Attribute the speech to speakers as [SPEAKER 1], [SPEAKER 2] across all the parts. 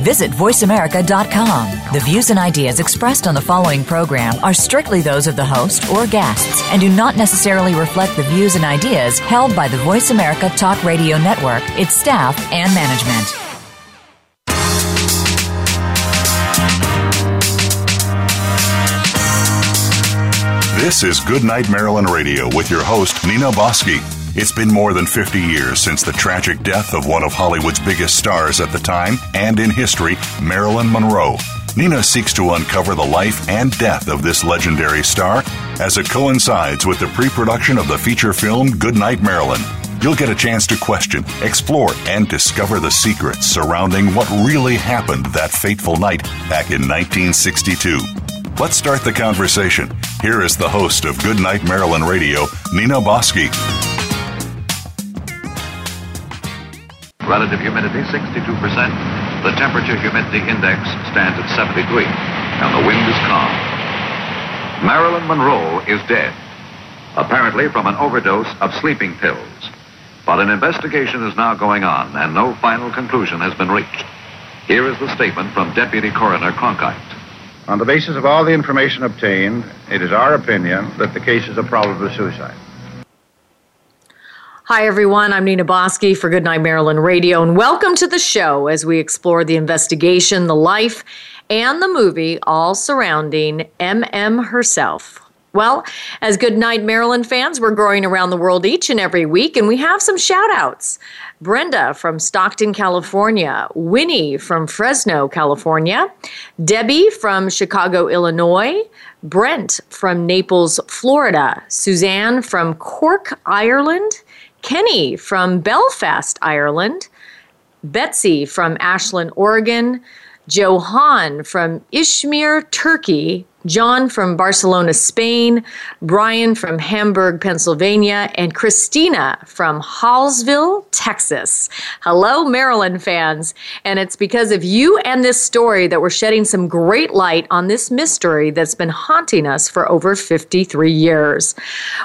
[SPEAKER 1] visit VoiceAmerica.com. The views and ideas expressed on the following program are strictly those of the host or guests and do not necessarily reflect the views and ideas held by the Voice America Talk Radio Network, its staff, and management.
[SPEAKER 2] This is Good Night Marilyn Radio with your host, Nina Boski. It's been more than 50 years since the tragic death of one of Hollywood's biggest stars at the time and in history, Marilyn Monroe. Nina seeks to uncover the life and death of this legendary star as it coincides with the pre production of the feature film Goodnight Marilyn. You'll get a chance to question, explore, and discover the secrets surrounding what really happened that fateful night back in 1962. Let's start the conversation. Here is the host of Goodnight Marilyn Radio, Nina Boski.
[SPEAKER 3] Relative humidity, 62%. The temperature humidity index stands at 73, and the wind is calm. Marilyn Monroe is dead, apparently from an overdose of sleeping pills. But an investigation is now going on, and no final conclusion has been reached. Here is the statement from Deputy Coroner Cronkite.
[SPEAKER 4] On the basis of all the information obtained, it is our opinion that the case is a probable suicide.
[SPEAKER 5] Hi, everyone. I'm Nina Boski for Goodnight Marilyn Radio, and welcome to the show as we explore the investigation, the life, and the movie all surrounding MM herself. Well, as Goodnight Marilyn fans, we're growing around the world each and every week, and we have some shout outs. Brenda from Stockton, California, Winnie from Fresno, California, Debbie from Chicago, Illinois, Brent from Naples, Florida, Suzanne from Cork, Ireland, Kenny from Belfast, Ireland, Betsy from Ashland, Oregon, Johan from Izmir, Turkey, John from Barcelona, Spain, Brian from Hamburg, Pennsylvania, and Christina from Hallsville, Texas. Hello, Marilyn fans. And it's because of you and this story that we're shedding some great light on this mystery that's been haunting us for over 53 years.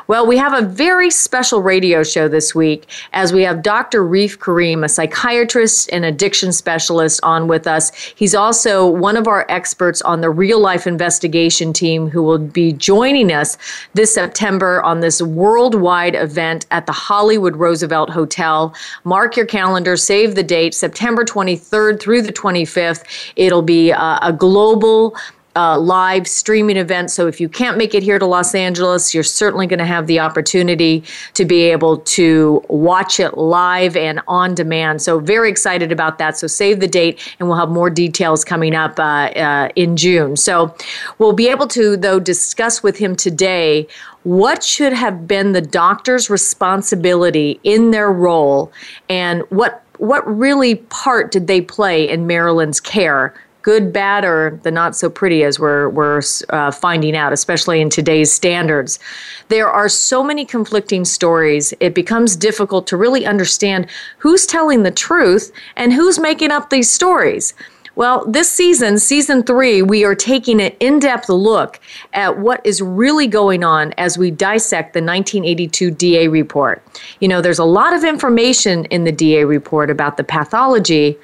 [SPEAKER 5] Well, we have a very special radio show this week as we have Dr. Reef Karim, a psychiatrist and addiction specialist, on with us. He's also one of our experts on the real life investigation education team who will be joining us this September on this worldwide event at the Hollywood Roosevelt Hotel. Mark your calendar, save the date, September 23rd through the 25th. It'll be uh, a global uh, live streaming event. So if you can't make it here to Los Angeles, you're certainly going to have the opportunity to be able to watch it live and on demand. So very excited about that. So save the date, and we'll have more details coming up uh, uh, in June. So we'll be able to though discuss with him today what should have been the doctor's responsibility in their role, and what what really part did they play in Marilyn's care good, bad, or the not so pretty as we're, we're uh, finding out, especially in today's standards. There are so many conflicting stories, it becomes difficult to really understand who's telling the truth and who's making up these stories. Well, this season, season three, we are taking an in depth look at what is really going on as we dissect the 1982 DA report. You know, there's a lot of information in the DA report about the pathology,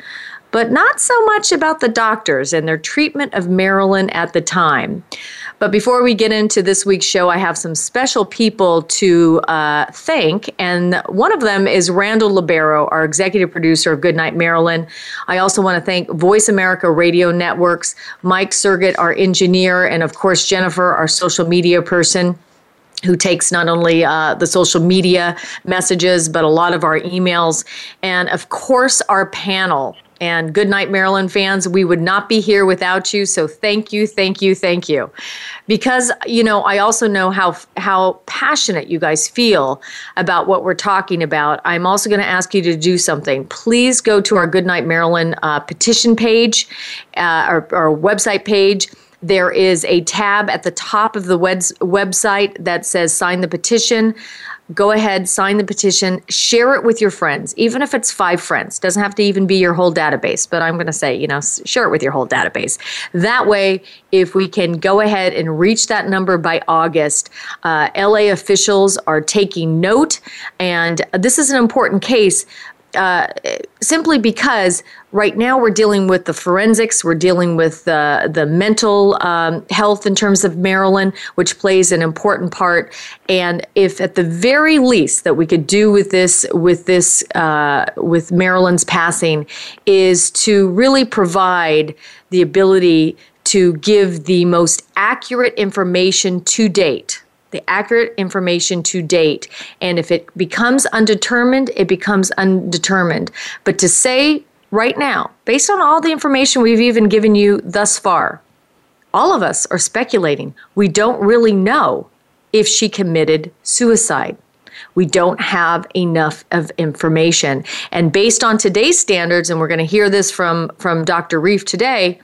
[SPEAKER 5] but not so much about the doctors and their treatment of Marilyn at the time. But before we get into this week's show, I have some special people to uh, thank. And one of them is Randall Libero, our executive producer of Goodnight Marilyn. I also want to thank Voice America Radio Networks, Mike Surgit, our engineer, and of course, Jennifer, our social media person who takes not only uh, the social media messages, but a lot of our emails. And of course, our panel and good night, Marilyn fans. We would not be here without you. So thank you, thank you, thank you. Because, you know, I also know how, how passionate you guys feel about what we're talking about. I'm also going to ask you to do something. Please go to our Good Night Marilyn uh, petition page uh, website page. There is a tab at the top of the web- website that says sign the petition go ahead, sign the petition, share it with your friends, even if it's five friends. Doesn't have to even be your whole database, but I'm going to say, you know, share it with your whole database. That way, if we can go ahead and reach that number by August, uh, LA officials are taking note. And this is an important case uh, simply because right now we're dealing with the forensics we're dealing with the, the mental um, health in terms of marilyn which plays an important part and if at the very least that we could do with this with this uh, with marilyn's passing is to really provide the ability to give the most accurate information to date the accurate information to date. And if it becomes undetermined, it becomes undetermined. But to say right now, based on all the information we've even given you thus far, all of us are speculating. We don't really know if she committed suicide. We don't have enough of information. And based on today's standards, and we're going to hear this from, from Dr. Reef today,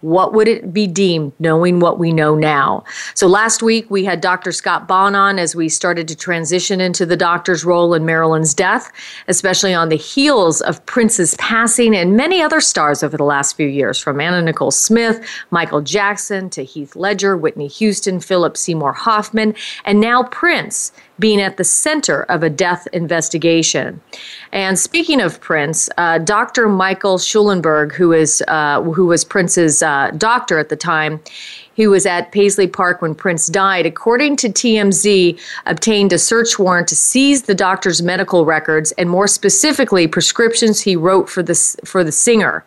[SPEAKER 5] what would it be deemed knowing what we know now? So last week we had Dr. Scott Bonn on as we started to transition into the doctor's role in Marilyn's death, especially on the heels of Prince's passing and many other stars over the last few years, from Anna Nicole Smith, Michael Jackson to Heath Ledger, Whitney Houston, Philip Seymour Hoffman, and now Prince being at the center of a death investigation. And speaking of Prince, uh, Dr. Michael Schulenberg, who is uh, who was Prince's uh, doctor at the time, he was at Paisley Park when Prince died, according to TMZ, obtained a search warrant to seize the doctor's medical records and more specifically prescriptions he wrote for the for the singer.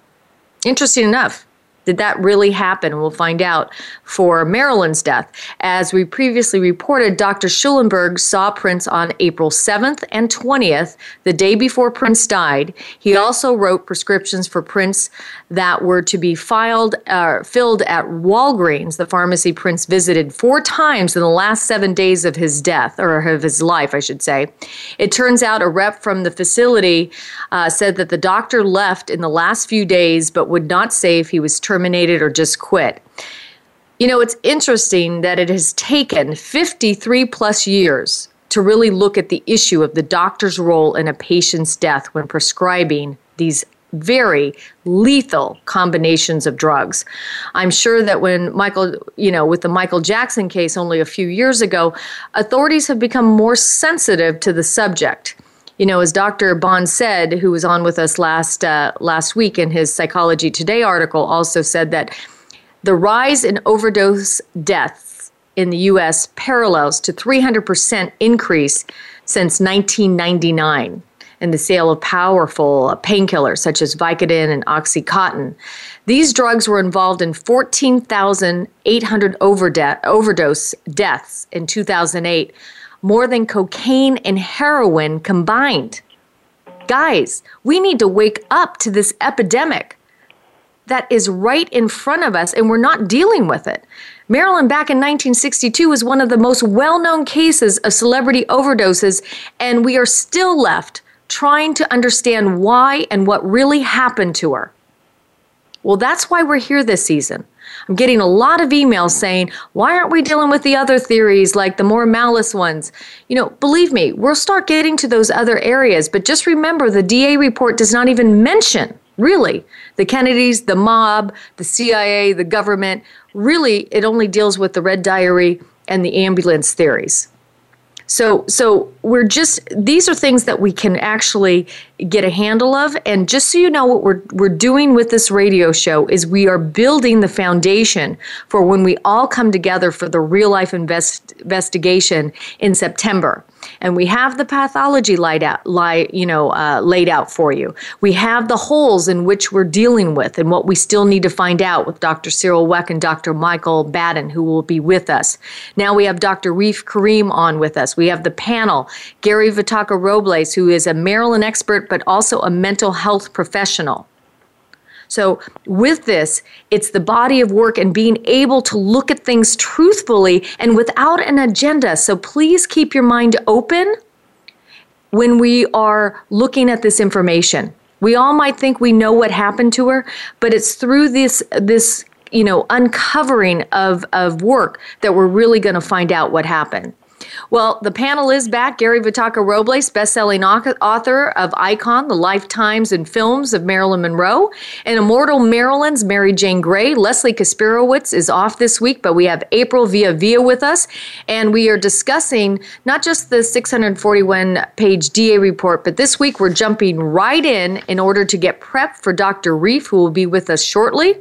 [SPEAKER 5] Interesting enough. Did that really happen? We'll find out for Marilyn's death. As we previously reported, Dr. Schulenberg saw Prince on April 7th and 20th, the day before Prince died. He also wrote prescriptions for Prince that were to be filed uh, filled at Walgreens, the pharmacy Prince visited four times in the last seven days of his death or of his life, I should say. It turns out a rep from the facility uh, said that the doctor left in the last few days, but would not say if he was terminated or just quit. You know, it's interesting that it has taken 53 plus years to really look at the issue of the doctor's role in a patient's death when prescribing these very lethal combinations of drugs. I'm sure that when Michael, you know, with the Michael Jackson case only a few years ago, authorities have become more sensitive to the subject. You know, as Dr. Bonn said, who was on with us last uh, last week in his Psychology Today article, also said that the rise in overdose deaths in the U.S. parallels to 300% increase since 1999 and the sale of powerful painkillers such as Vicodin and Oxycontin. These drugs were involved in 14,800 overde- overdose deaths in 2008, more than cocaine and heroin combined. Guys, we need to wake up to this epidemic that is right in front of us and we're not dealing with it. Marilyn back in 1962 was one of the most well known cases of celebrity overdoses, and we are still left trying to understand why and what really happened to her. Well, that's why we're here this season. I'm getting a lot of emails saying, why aren't we dealing with the other theories like the more malice ones? You know, believe me, we'll start getting to those other areas, but just remember the DA report does not even mention, really, the Kennedys, the mob, the CIA, the government. Really, it only deals with the Red Diary and the ambulance theories. So so we're just these are things that we can actually get a handle of and just so you know what we're we're doing with this radio show is we are building the foundation for when we all come together for the real life invest, investigation in September. And we have the pathology laid out, lie, you know, uh, laid out for you. We have the holes in which we're dealing with and what we still need to find out with Dr. Cyril Wecht and Dr. Michael Baden, who will be with us. Now we have Dr. Reef Karim on with us. We we have the panel, Gary Vitacco Robles, who is a Marilyn expert but also a mental health professional. So, with this, it's the body of work and being able to look at things truthfully and without an agenda. So, please keep your mind open when we are looking at this information. We all might think we know what happened to her, but it's through this this you know uncovering of of work that we're really going to find out what happened. Well, the panel is back. Gary Vitacco Robles, best-selling author of Icon: The Lifetimes and Films of Marilyn Monroe, and Immortal Marilyn's Marijane Gray. Leslie Kasperowicz is off this week, but we have April VeVea with us, and we are discussing not just the 641-page DA report, but this week we're jumping right in in order to get prep for Dr. Reef, who will be with us shortly.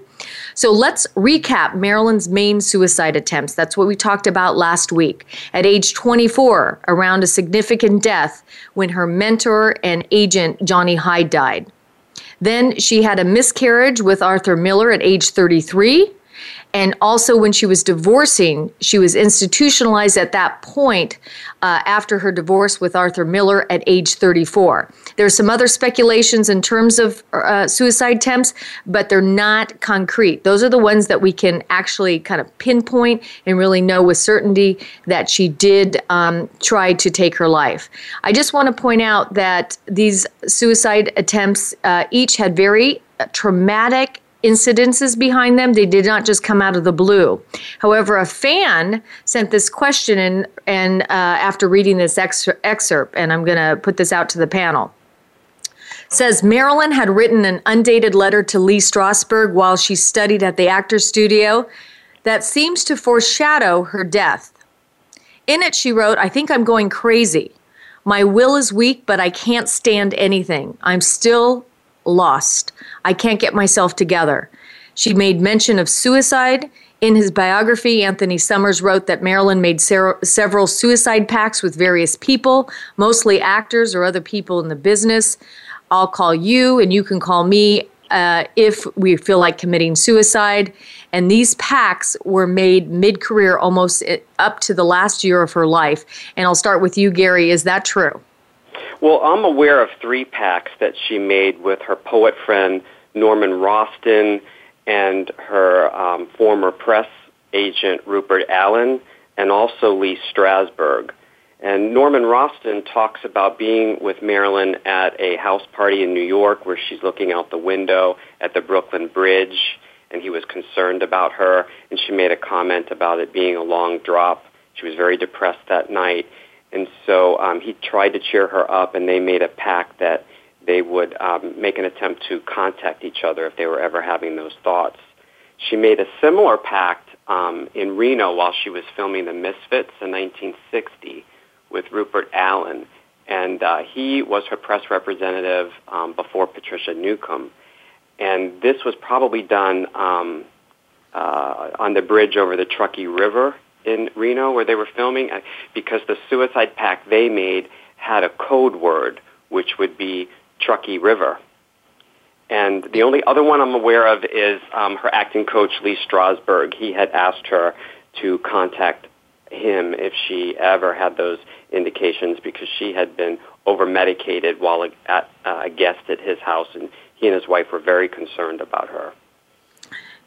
[SPEAKER 5] So let's recap Marilyn's main suicide attempts. That's what we talked about last week. At age 24, around a significant death when her mentor and agent, Johnny Hyde, died. Then she had a miscarriage with Arthur Miller at age 33. And also, when she was divorcing, she was institutionalized at that point uh, after her divorce with Arthur Miller at age 34. There's some other speculations in terms of uh, suicide attempts, but they're not concrete. Those are the ones that we can actually kind of pinpoint and really know with certainty that she did um, try to take her life. I just want to point out that these suicide attempts uh, each had very uh, traumatic incidences behind them. They did not just come out of the blue. However, a fan sent this question in, and uh, after reading this ex- excerpt, and I'm going to put this out to the panel. Says Marilyn had written an undated letter to Lee Strasberg while she studied at the Actors Studio that seems to foreshadow her death. In it, she wrote, I think I'm going crazy. My will is weak, but I can't stand anything. I'm still lost. I can't get myself together. She made mention of suicide. In his biography, Anthony Summers wrote that Marilyn made ser- several suicide pacts with various people, mostly actors or other people in the business. I'll call you and you can call me uh, if we feel like committing suicide. And these pacts were made mid career, almost uh, up to the last year of her life. And I'll start with you, Gary. Is that true?
[SPEAKER 6] Well, I'm aware of three pacts that she made with her poet friend Norman Rosten and her um, former press agent Rupert Allen and also Lee Strasberg. And Norman Rosten talks about being with Marilyn at a house party in New York where she's looking out the window at the Brooklyn Bridge and he was concerned about her and she made a comment about it being a long drop. She was very depressed that night. And so um, he tried to cheer her up and they made a pact that they would um, make an attempt to contact each other if they were ever having those thoughts. She made a similar pact um, in Reno while she was filming The Misfits in 1960 with Rupert Allen, and uh, he was her press representative um, before Patricia Newcomb. And this was probably done um, uh, on the bridge over the Truckee River in Reno where they were filming uh, because the suicide pact they made had a code word, which would be Truckee River. And the only other one I'm aware of is um, her acting coach, Lee Strasberg. He had asked her to contact him if she ever had those indications because she had been over medicated while at, uh, a guest at his house, and he and his wife were very concerned about her.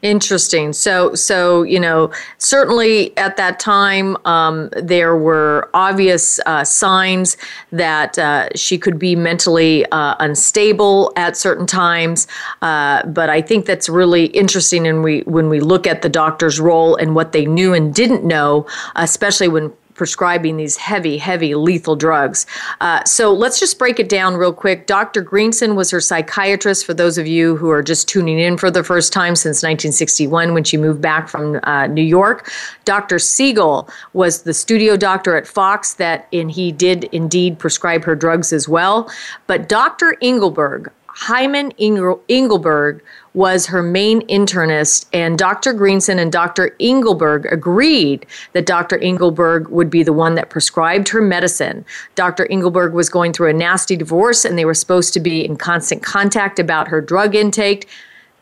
[SPEAKER 5] Interesting. So, so you know, certainly at that time, um, there were obvious uh, signs that uh, she could be mentally uh, unstable at certain times. Uh, but I think that's really interesting, and we when we look at the doctor's role and what they knew and didn't know, especially when prescribing these heavy, heavy lethal drugs. Uh, so let's just break it down real quick. Dr. Greenson was her psychiatrist, for those of you who are just tuning in for the first time since 1961 when she moved back from uh, New York. Dr. Siegel was the studio doctor at Fox that, and he did indeed prescribe her drugs as well. But Dr. Engelberg, Hyman Engel- Engelberg, was her main internist, and Dr. Greenson and Dr. Engelberg agreed that Dr. Engelberg would be the one that prescribed her medicine. Dr. Engelberg was going through a nasty divorce, and they were supposed to be in constant contact about her drug intake.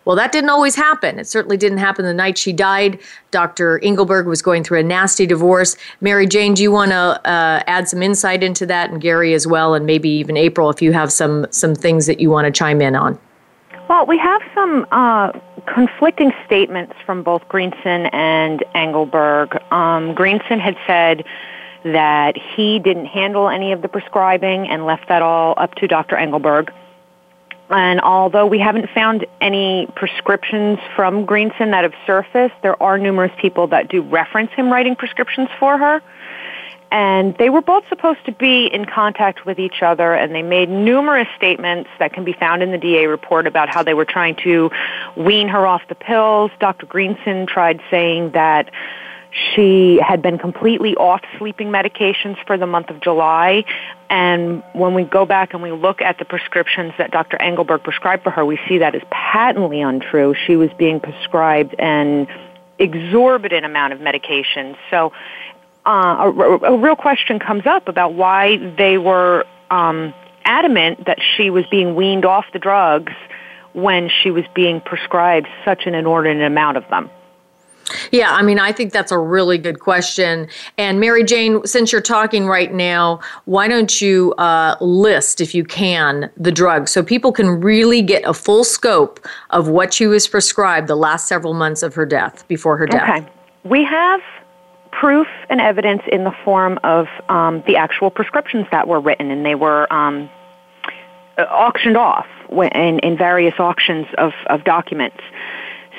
[SPEAKER 5] Well, that didn't always happen. It certainly didn't happen the night she died. Dr. Engelberg was going through a nasty divorce. Marijane, do you want to uh, add some insight into that, and Gary as well, and maybe even April if you have some some things that you want to chime in on?
[SPEAKER 7] Well, we have some uh, conflicting statements from both Greenson and Engelberg. Um, Greenson had said that he didn't handle any of the prescribing and left that all up to Dr. Engelberg. And although we haven't found any prescriptions from Greenson that have surfaced, there are numerous people that do reference him writing prescriptions for her. And they were both supposed to be in contact with each other, and they made numerous statements that can be found in the DA report about how they were trying to wean her off the pills. Dr. Greenson tried saying that she had been completely off sleeping medications for the month of July. And when we go back and we look at the prescriptions that Dr. Engelberg prescribed for her, we see that is patently untrue. She was being prescribed an exorbitant amount of medications. So uh, a, a, real question comes up about why they were um, adamant that she was being weaned off the drugs when she was being prescribed such an inordinate amount of them.
[SPEAKER 5] Yeah, I mean, I think that's a really good question. And Marijane, since you're talking right now, why don't you uh, list, if you can, the drugs so people can really get a full scope of what she was prescribed the last several months of her death, before her death?
[SPEAKER 7] Okay. We have proof and evidence in the form of um, the actual prescriptions that were written, and they were um, uh, auctioned off in, in various auctions of, of documents.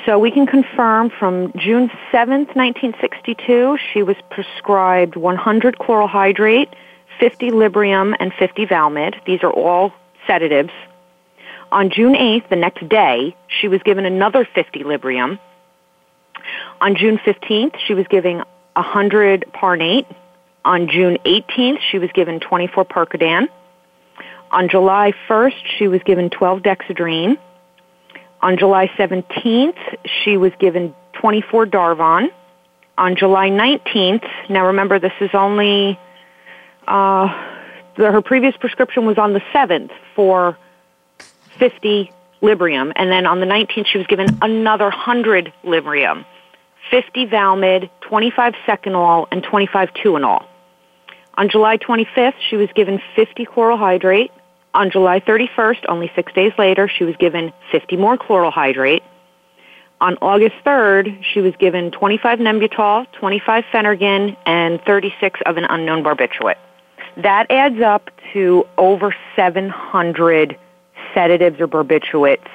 [SPEAKER 7] So we can confirm from June 7th, 1962, she was prescribed 100 chloral hydrate, 50 Librium, and 50 Valmid. These are all sedatives. On June 8th, the next day, she was given another 50 Librium. On June 15th, she was giving, 100 Parnate. On June 18th, she was given 24 Percodan. On July 1st, she was given 12 Dexedrine. On July 17th, she was given 24 Darvon. On July 19th, now remember this is only, uh, the, her previous prescription was on the 7th for 50 Librium, and then on the 19th, she was given another 100 Librium. 50 Valmid, 25 Seconal, and 25 Tuinal. On July 25th, she was given 50 chloral hydrate. On July 31st, only six days later, she was given 50 more chloral hydrate. On August 3rd, she was given 25 Nembutal, 25 Phenergan, and 36 of an unknown barbiturate. That adds up to over 700 sedatives or barbiturates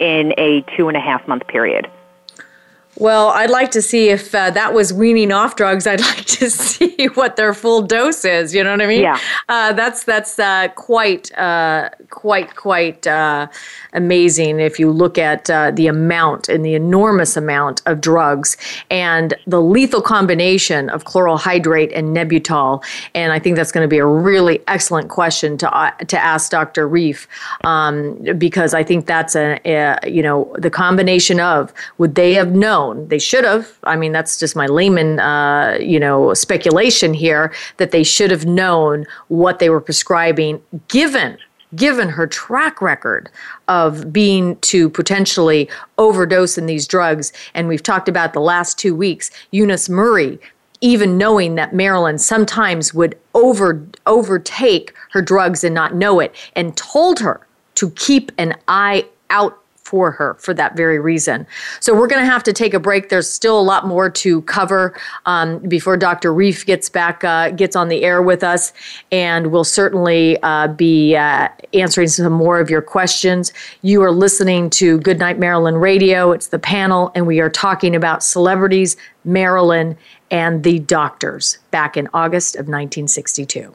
[SPEAKER 7] in a two and a half month period.
[SPEAKER 5] Well, I'd like to see if uh, that was weaning off drugs. I'd like to see what their full dose is. You know what I mean? Yeah. Uh, that's that's uh, quite uh, quite quite uh, amazing if you look at uh, the amount and the enormous amount of drugs and the lethal combination of chloral hydrate and nebutol. And I think that's going to be a really excellent question to to ask Dr. Reef um, because I think that's a, a you know the combination of would they have known known. They should have. I mean, that's just my layman, uh, you know, speculation here that they should have known what they were prescribing, given given her track record of being to potentially overdose in these drugs. And we've talked about the last two weeks, Eunice Murray, even knowing that Marilyn sometimes would over overtake her drugs and not know it, and told her to keep an eye out for her for that very reason. So we're going to have to take a break. There's still a lot more to cover um, before Dr. Reef gets back, uh, gets on the air with us, and we'll certainly uh, be uh, answering some more of your questions. You are listening to Goodnight Marilyn Radio. It's the panel, and we are talking about celebrities, Marilyn, and the doctors back in August of 1962.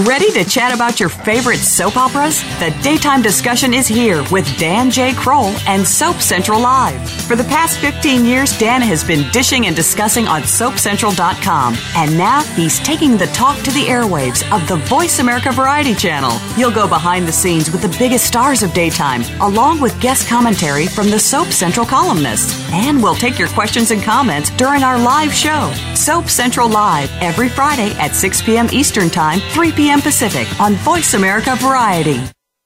[SPEAKER 1] Ready to chat about your favorite soap operas? The daytime discussion is here with Dan J. Kroll and Soap Central Live. For the past 15 years, Dan has been dishing and discussing on SoapCentral.com. And now he's taking the talk to the airwaves of the Voice America Variety Channel. You'll go behind the scenes with the biggest stars of daytime, along with guest commentary from the Soap Central columnists. And we'll take your questions and comments during our live show. Soap Central Live, every Friday at 6 p.m. Eastern Time, 3 p.m p.m. Pacific on Voice America Variety.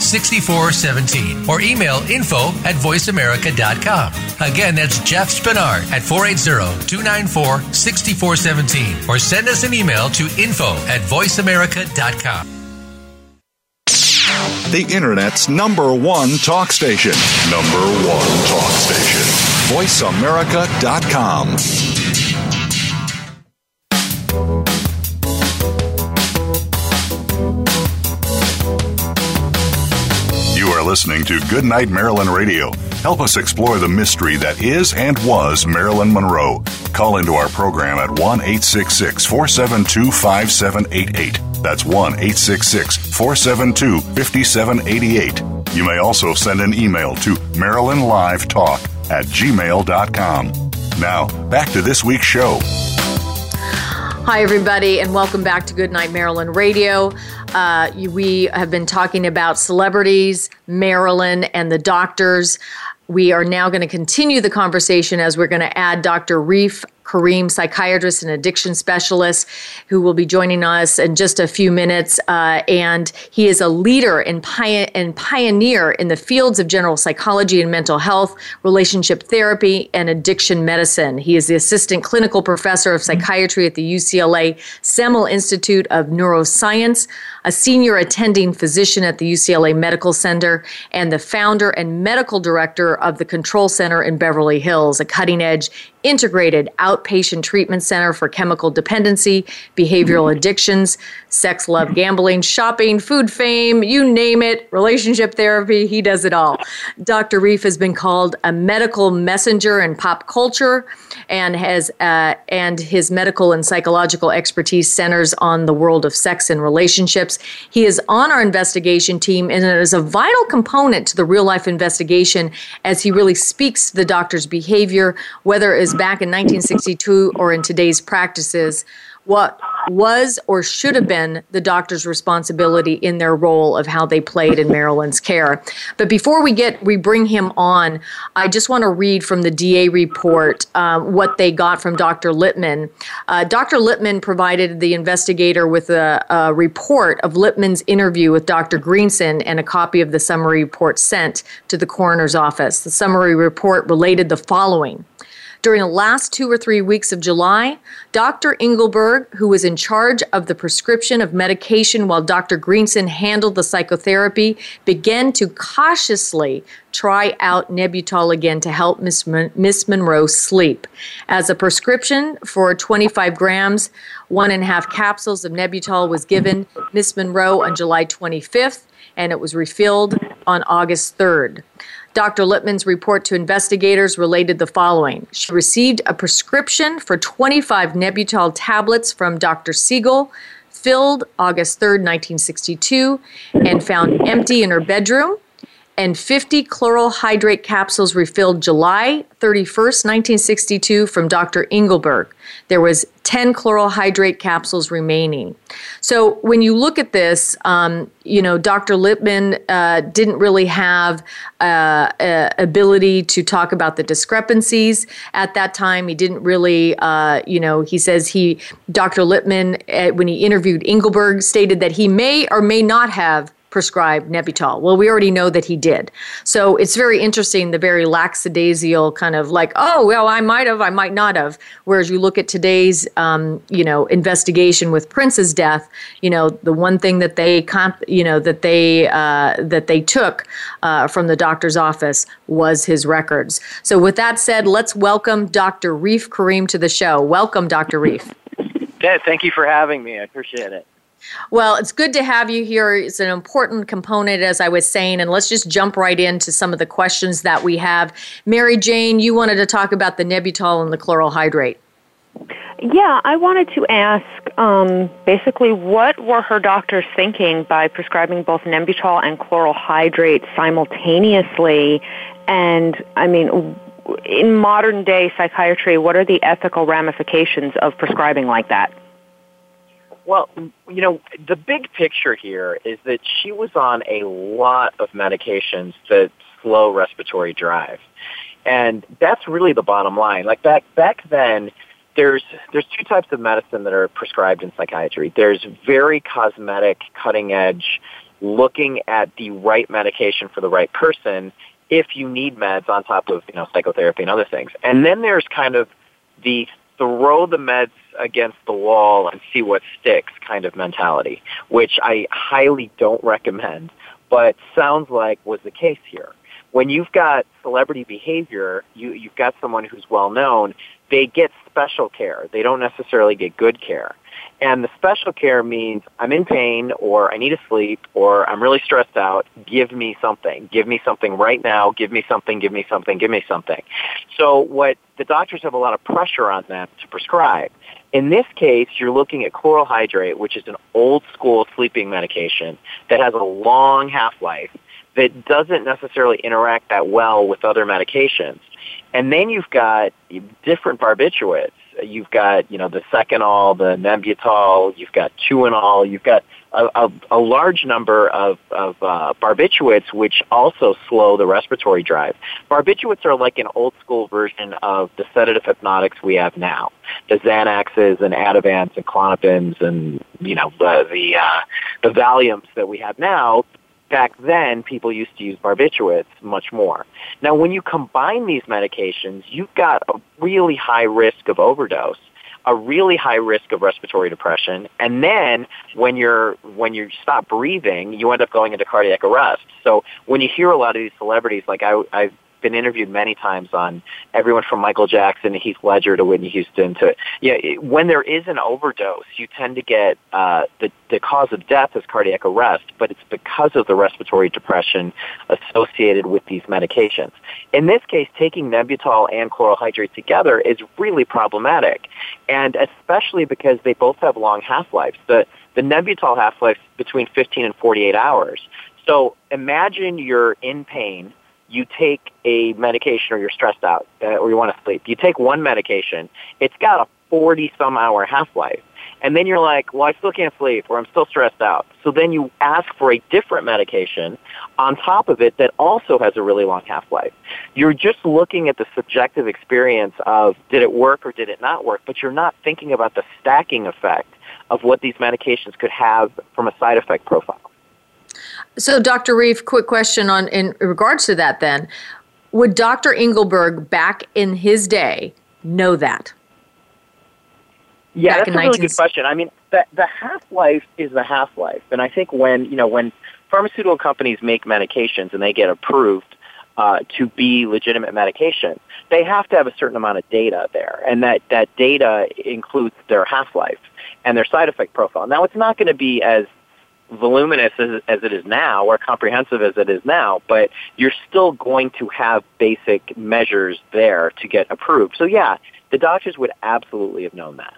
[SPEAKER 8] 6417 or email info at voiceamerica.com. Again, that's Jeff Spinard at 480-294-6417 or send us an email to info at voiceamerica.com.
[SPEAKER 2] The Internet's number one talk station. Number one talk station. VoiceAmerica.com. listening to Goodnight Marilyn Radio. Help us explore the mystery that is and was Marilyn Monroe. Call into our program at 1 866 472 5788. That's 1 866 472 5788. You may also send an email to MarilynLiveTalk at gmail.com. Now, back to this week's show.
[SPEAKER 5] Hi, everybody, and welcome back to Goodnight Marilyn Radio. Uh, we have been talking about celebrities, Marilyn, and the doctors. We are now going to continue the conversation as we're going to add Dr. Reef Karim, psychiatrist and addiction specialist, who will be joining us in just a few minutes. Uh, and he is a leader and, pio- and pioneer in the fields of general psychology and mental health, relationship therapy, and addiction medicine. He is the assistant clinical professor of psychiatry at the UCLA Semel Institute of Neuroscience, a senior attending physician at the UCLA Medical Center, and the founder and medical director of the Control Center in Beverly Hills, a cutting edge integrated out outpatient treatment center for chemical dependency, behavioral addictions, sex, love, gambling, shopping, food fame, you name it, relationship therapy, he does it all. Dr. Reef has been called a medical messenger in pop culture and has uh, and his medical and psychological expertise centers on the world of sex and relationships. He is on our investigation team and is a vital component to the real life investigation as he really speaks to the doctor's behavior, whether it's back in 1962 or in today's practices what was or should have been the doctor's responsibility in their role of how they played in Marilyn's care. But before we get we bring him on, I just want to read from the DA report uh, what they got from Dr. Lippman. Uh, Dr. Lippman provided the investigator with a, a report of Lippman's interview with Dr. Greenson and a copy of the summary report sent to the coroner's office. The summary report related the following. During the last two or three weeks of July, Dr. Engelberg, who was in charge of the prescription of medication while Dr. Greenson handled the psychotherapy, began to cautiously try out Nebutol again to help Miss, Mon- Monroe sleep. As a prescription for 25 grams, one and a half capsules of Nebutol was given Miss Monroe on July 25th, and it was refilled on August 3rd. Dr. Lippman's report to investigators related the following She received a prescription for 25 Nebutol tablets from Dr. Siegel, filled August 3, 1962, and found empty in her bedroom and 50 chloral hydrate capsules refilled July 31st, 1962 from Dr. Engelberg. There was 10 chloral hydrate capsules remaining. So when you look at this, um, you know, Dr. Lippman uh, didn't really have uh, uh, ability to talk about the discrepancies at that time. He didn't really, uh, you know, he says he, Dr. Lippman, uh, when he interviewed Engelberg, stated that he may or may not have prescribe Nebutol. Well, we already know that he did. So it's very interesting the very lackadaisical kind of like, oh, well, I might have, I might not have. Whereas you look at today's, um, you know, investigation with Prince's death, you know, the one thing that they, comp- you know, that they uh, that they took uh, from the doctor's office was his records. So with that said, let's welcome Dr. Reef Karim to the show. Welcome, Dr. Reef.
[SPEAKER 6] Yeah, thank you for having me. I appreciate it.
[SPEAKER 5] Well, it's good to have you here. It's an important component, as I was saying. And let's just jump right into some of the questions that we have. Marijane, you wanted to talk about the Nebutol and the chloral hydrate.
[SPEAKER 7] Yeah, I wanted to ask um, basically what were her doctors thinking by prescribing both Nembutal and chloral hydrate simultaneously? And I mean, in modern day psychiatry, what are the ethical ramifications of prescribing like that?
[SPEAKER 6] Well, you know, the big picture here is that she was on a lot of medications that slow respiratory drive. And that's really the bottom line. Like back back then, there's there's two types of medicine that are prescribed in psychiatry. There's very cosmetic, cutting edge, looking at the right medication for the right person if you need meds on top of, you know, psychotherapy and other things. And then there's kind of the throw the meds against the wall and see what sticks kind of mentality, which I highly don't recommend, but sounds like was the case here when you've got celebrity behavior, you, you've got someone who's well known, they get special care. They don't necessarily get good care. And the special care means I'm in pain or I need to sleep or I'm really stressed out. Give me something. Give me something right now. Give me something. Give me something. Give me something. So what the doctors have a lot of pressure on them to prescribe. In this case, you're looking at chloral hydrate, which is an old school sleeping medication that has a long half-life that doesn't necessarily interact that well with other medications. And then you've got different barbiturates. You've got, you know, the seconal, the Nembutal. you've got tuinal, you've got a, a, a large number of, of uh, barbiturates which also slow the respiratory drive. Barbiturates are like an old school version of the sedative hypnotics we have now. The Xanaxes and Ativans and Klonopins and, you know, the, the, uh, the Valiums that we have now, back then, people used to use barbiturates much more. Now, when you combine these medications, you've got a really high risk of overdose a really high risk of respiratory depression and then when you're when you stop breathing you end up going into cardiac arrest so when you hear a lot of these celebrities like i i been interviewed many times on everyone from Michael Jackson to Heath Ledger to Whitney Houston to yeah. when there is an overdose, you tend to get uh, the the cause of death is cardiac arrest, but it's because of the respiratory depression associated with these medications. In this case, taking Nebutol and chloral hydrate together is really problematic, and especially because they both have long half lives. The the Nebutol half life between 15 and 48 hours. So imagine you're in pain you take a medication or you're stressed out uh, or you want to sleep. You take one medication, it's got a 40 some hour half life. And then you're like, well, I still can't sleep or I'm still stressed out. So then you ask for a different medication on top of it that also has a really long half-life. You're just looking at the subjective experience of did it work or did it not work, but you're not thinking about the stacking effect of what these medications could have from a side effect profile.
[SPEAKER 5] So, Dr. Reef, quick question on in regards to that. Then, would Dr. Engelberg back in his day know that?
[SPEAKER 6] Yeah, back that's a really good question. I mean, the, the half life is the half life, and I think when you know when pharmaceutical companies make medications and they get approved uh, to be legitimate medication, they have to have a certain amount of data there, and that that data includes their half life and their side effect profile. Now, it's not going to be as voluminous as, as it is now or comprehensive as it is now, but you're still going to have basic measures there to get approved. So, yeah, the doctors would absolutely have known that.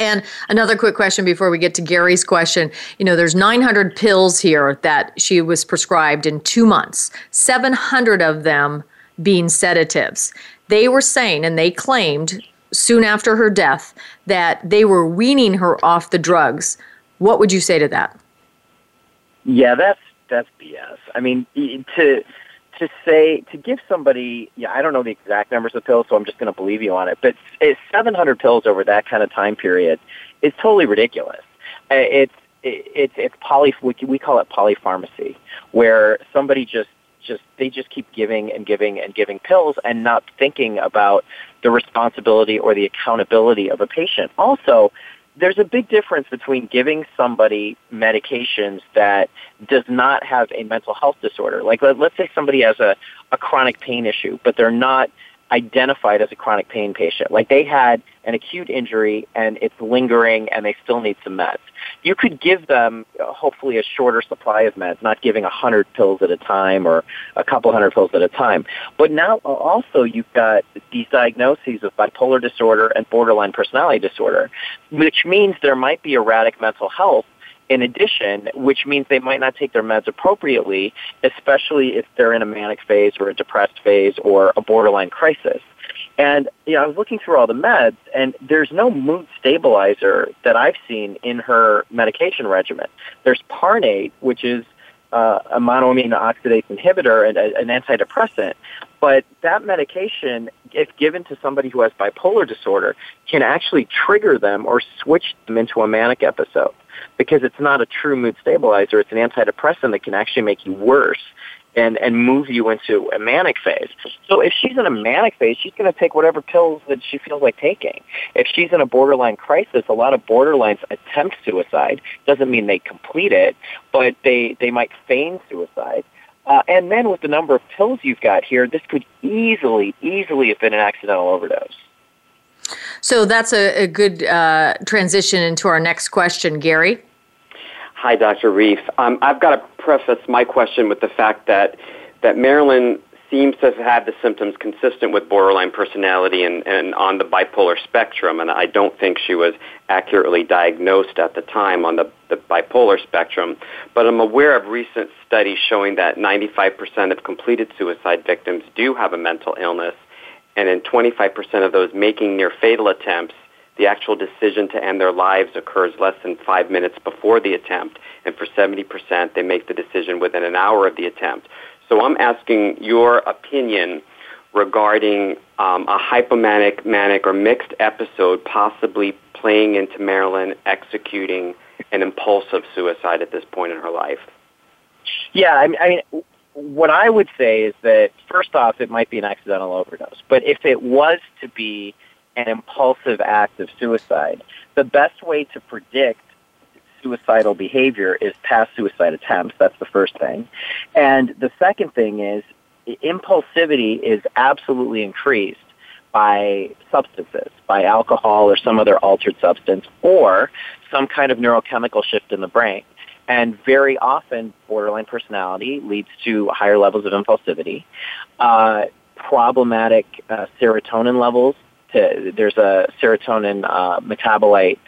[SPEAKER 5] And another quick question before we get to Gary's question. You know, there's 900 pills here that she was prescribed in two months, 700 of them being sedatives. They were saying, and they claimed soon after her death, that they were weaning her off the drugs. What would you say to that?
[SPEAKER 6] Yeah, that's that's BS. I mean, to to say to give somebody, yeah, I don't know the exact numbers of pills, so I'm just going to believe you on it. But it's eh, 700 pills over that kind of time period is totally ridiculous. Eh, it's it's it's poly we call it polypharmacy, where somebody just just they just keep giving and giving and giving pills and not thinking about the responsibility or the accountability of a patient. Also, there's a big difference between giving somebody medications that does not have a mental health disorder. Like let, us say somebody has a, a chronic pain issue, but they're not identified as a chronic pain patient. Like they had an acute injury and it's lingering and they still need some meds you could give them uh, hopefully a shorter supply of meds, not giving a hundred pills at a time or a couple hundred pills at a time. But now uh, also you've got these diagnoses of bipolar disorder and borderline personality disorder, which means there might be erratic mental health in addition, which means they might not take their meds appropriately, especially if they're in a manic phase or a depressed phase or a borderline crisis. And you know, I was looking through all the meds, and there's no mood stabilizer that I've seen in her medication regimen. There's Parnate, which is uh, a monoamine oxidase inhibitor and a, uh, an antidepressant, but that medication, if given to somebody who has bipolar disorder, can actually trigger them or switch them into a manic episode because it's not a true mood stabilizer. It's an antidepressant that can actually make you worse and and move you into a manic phase. So if she's in a manic phase, she's going to take whatever pills that she feels like taking. If she's in a borderline crisis, a lot of borderlines attempt suicide. Doesn't mean they complete it, but they they might feign suicide. Uh, and then with the number of pills you've got here, this could easily easily have been an accidental overdose.
[SPEAKER 5] So that's a, a good uh, transition into our next question, Gary.
[SPEAKER 9] Hi, Dr. Reef. Um, I've got to preface my question with the fact that that Marilyn seems to have had the symptoms consistent with borderline personality and, and on the bipolar spectrum, and I don't think she was accurately diagnosed at the time on the, the bipolar spectrum. But I'm aware of recent studies showing that 95% of completed suicide victims do have a mental illness, and in 25% of those making near fatal attempts, the actual decision to end their lives occurs less than five minutes before the attempt, and for 70%, they make the decision within an hour of the attempt. So I'm asking your opinion regarding um, a hypomanic, manic, or mixed episode possibly playing into Marilyn executing an impulsive suicide at this point in her life.
[SPEAKER 6] Yeah, I mean, I mean, what I would say is that first off, it might be an accidental overdose, but if it was to be an impulsive act of suicide. The best way to predict suicidal behavior is past suicide attempts. That's the first thing. And the second thing is impulsivity is absolutely increased by substances, by alcohol or some other altered substance or some kind of neurochemical shift in the brain. And very often borderline personality leads to higher levels of impulsivity. Uh, problematic uh, serotonin levels to, there's a serotonin uh, metabolite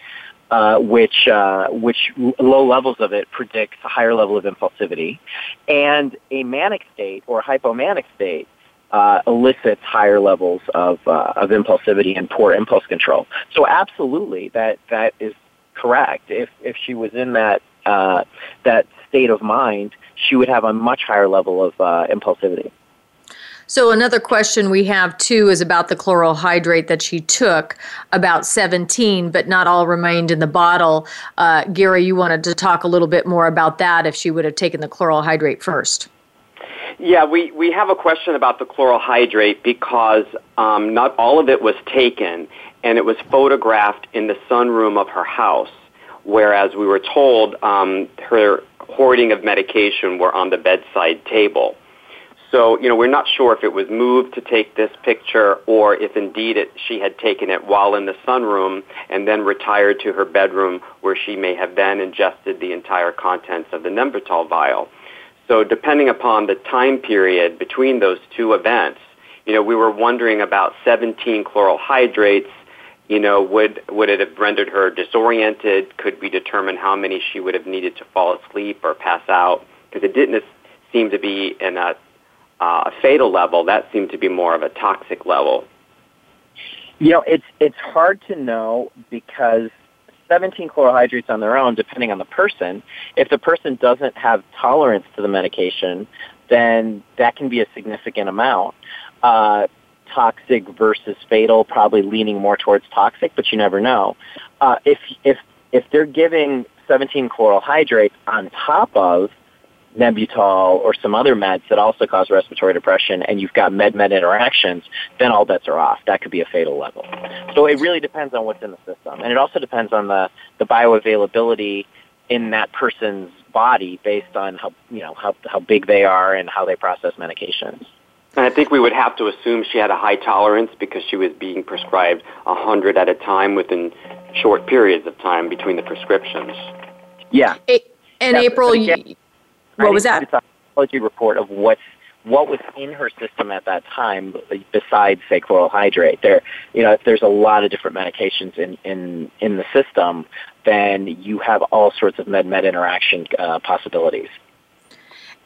[SPEAKER 6] uh, which uh, which low levels of it predicts a higher level of impulsivity, and a manic state or hypomanic state uh, elicits higher levels of uh, of impulsivity and poor impulse control. So absolutely, that that is correct. If if she was in that uh, that state of mind, she would have a much higher level of uh, impulsivity.
[SPEAKER 5] So another question we have too is about the chloral hydrate that she took, about 17, but not all remained in the bottle. Uh, Gary, you wanted to talk a little bit more about that if she would have taken the chloral hydrate first.
[SPEAKER 9] Yeah, we, we have a question about the chloral hydrate because um, not all of it was taken and it was photographed in the sunroom of her house, whereas we were told um, her hoarding of medication were on the bedside table. So, you know, we're not sure if it was moved to take this picture or if indeed it, she had taken it while in the sunroom and then retired to her bedroom where she may have then ingested the entire contents of the Nembutal vial. So depending upon the time period between those two events, you know, we were wondering about 17 chloral hydrates. You know, would, would it have rendered her disoriented? Could we determine how many she would have needed to fall asleep or pass out? Because it didn't seem to be in a uh, fatal level. That seemed to be more of a toxic level.
[SPEAKER 6] You know, it's it's hard to know because 17 chloral hydrates on their own, depending on the person, if the person doesn't have tolerance to the medication, then that can be a significant amount. Uh, toxic versus fatal, probably leaning more towards toxic, but you never know. Uh, if if if they're giving 17 chloral hydrates on top of Nembutal or some other meds that also cause respiratory depression and you've got med-med interactions, then all bets are off. That could be a fatal level. So it really depends on what's in the system. And it also depends on the, the bioavailability in that person's body based on how, you know, how, how big they are and how they process medications.
[SPEAKER 9] And I think we would have to assume she had a high tolerance because she was being prescribed 100 at a time within short periods of time between the prescriptions.
[SPEAKER 6] Yeah.
[SPEAKER 5] It, and April, what was that?
[SPEAKER 6] It's pathology report of what's what was in her system at that time besides say chloral hydrate there you know if there's a lot of different medications in in in the system then you have all sorts of med med interaction uh, possibilities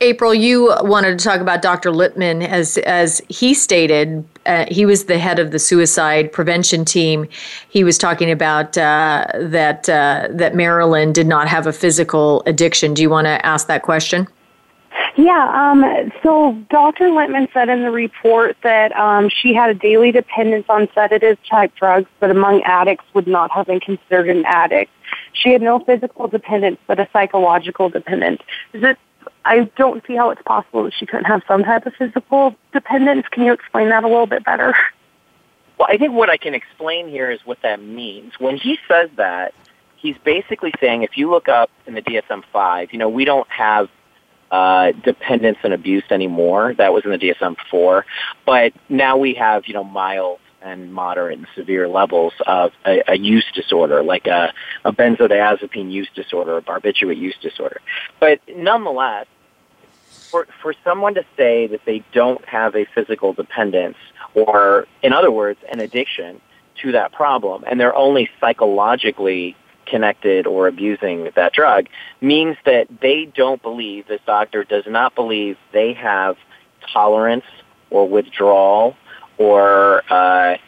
[SPEAKER 5] April, you wanted to talk about Dr. Litman as as he stated uh, he was the head of the suicide prevention team. He was talking about uh, that uh, that Marilyn did not have a physical addiction. Do you want to ask that question?
[SPEAKER 10] Yeah, um, so Dr. Litman said in the report that um, she had a daily dependence on sedative type drugs, but among addicts would not have been considered an addict. She had no physical dependence, but a psychological dependence. Is it I don't see how it's possible that she couldn't have some type of physical dependence. Can you explain that a little bit better?
[SPEAKER 6] Well, I think what I can explain here is what that means. When he says that, he's basically saying if you look up in the DSM-5, you know, we don't have uh, dependence and abuse anymore. That was in the DSM-4. But now we have, you know, mild and moderate and severe levels of a, a use disorder, like a, a benzodiazepine use disorder, a barbiturate use disorder. But nonetheless, for, for someone to say that they don't have a physical dependence, or in other words, an addiction to that problem, and they're only psychologically connected or abusing that drug, means that they don't believe, this doctor does not believe they have tolerance or withdrawal or uh,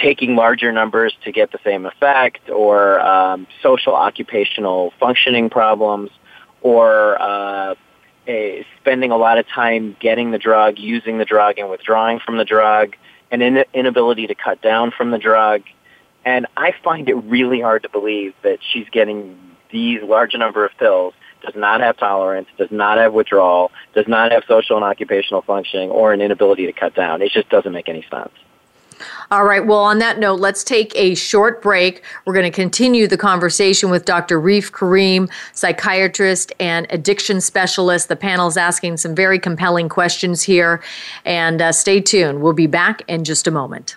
[SPEAKER 6] taking larger numbers to get the same effect, or um, social occupational functioning problems, or uh, a, spending a lot of time getting the drug, using the drug, and withdrawing from the drug, and in, inability to cut down from the drug. And I find it really hard to believe that she's getting these large number of pills does not have tolerance, does not have withdrawal, does not have social and occupational functioning, or an inability to cut down. It just doesn't make any sense.
[SPEAKER 5] All right. Well, on that note, let's take a short break. We're going to continue the conversation with Dr. Reef Karim, psychiatrist and addiction specialist. The panel's asking some very compelling questions here. And uh, stay tuned. We'll be back in just a moment.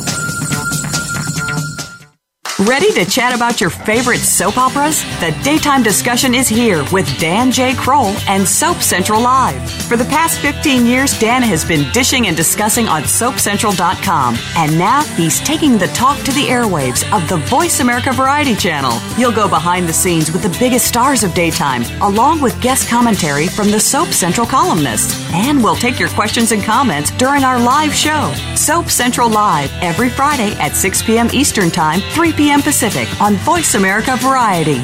[SPEAKER 11] Ready to chat about your favorite soap operas? The daytime discussion is here with Dan J. Kroll and Soap Central Live. For the past 15 years, Dan has been dishing and discussing on SoapCentral.com, and now he's taking the talk to the airwaves of the Voice America Variety Channel. You'll go behind the scenes with the biggest stars of daytime, along with guest commentary from the Soap Central columnists, and we'll take your questions and comments during our live show, Soap Central Live, every Friday at 6 p.m. Eastern Time, 3 p.m p.m. Pacific on Voice America Variety.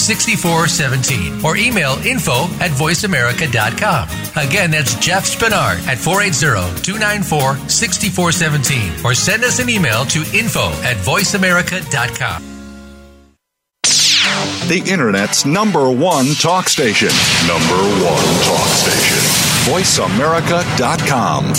[SPEAKER 8] 6417 or email info at voiceamerica.com. Again, that's Jeff Spinard at 480 294 6417 or send us an email to info at voiceamerica.com.
[SPEAKER 2] The Internet's number one talk station. Number one talk station. VoiceAmerica.com.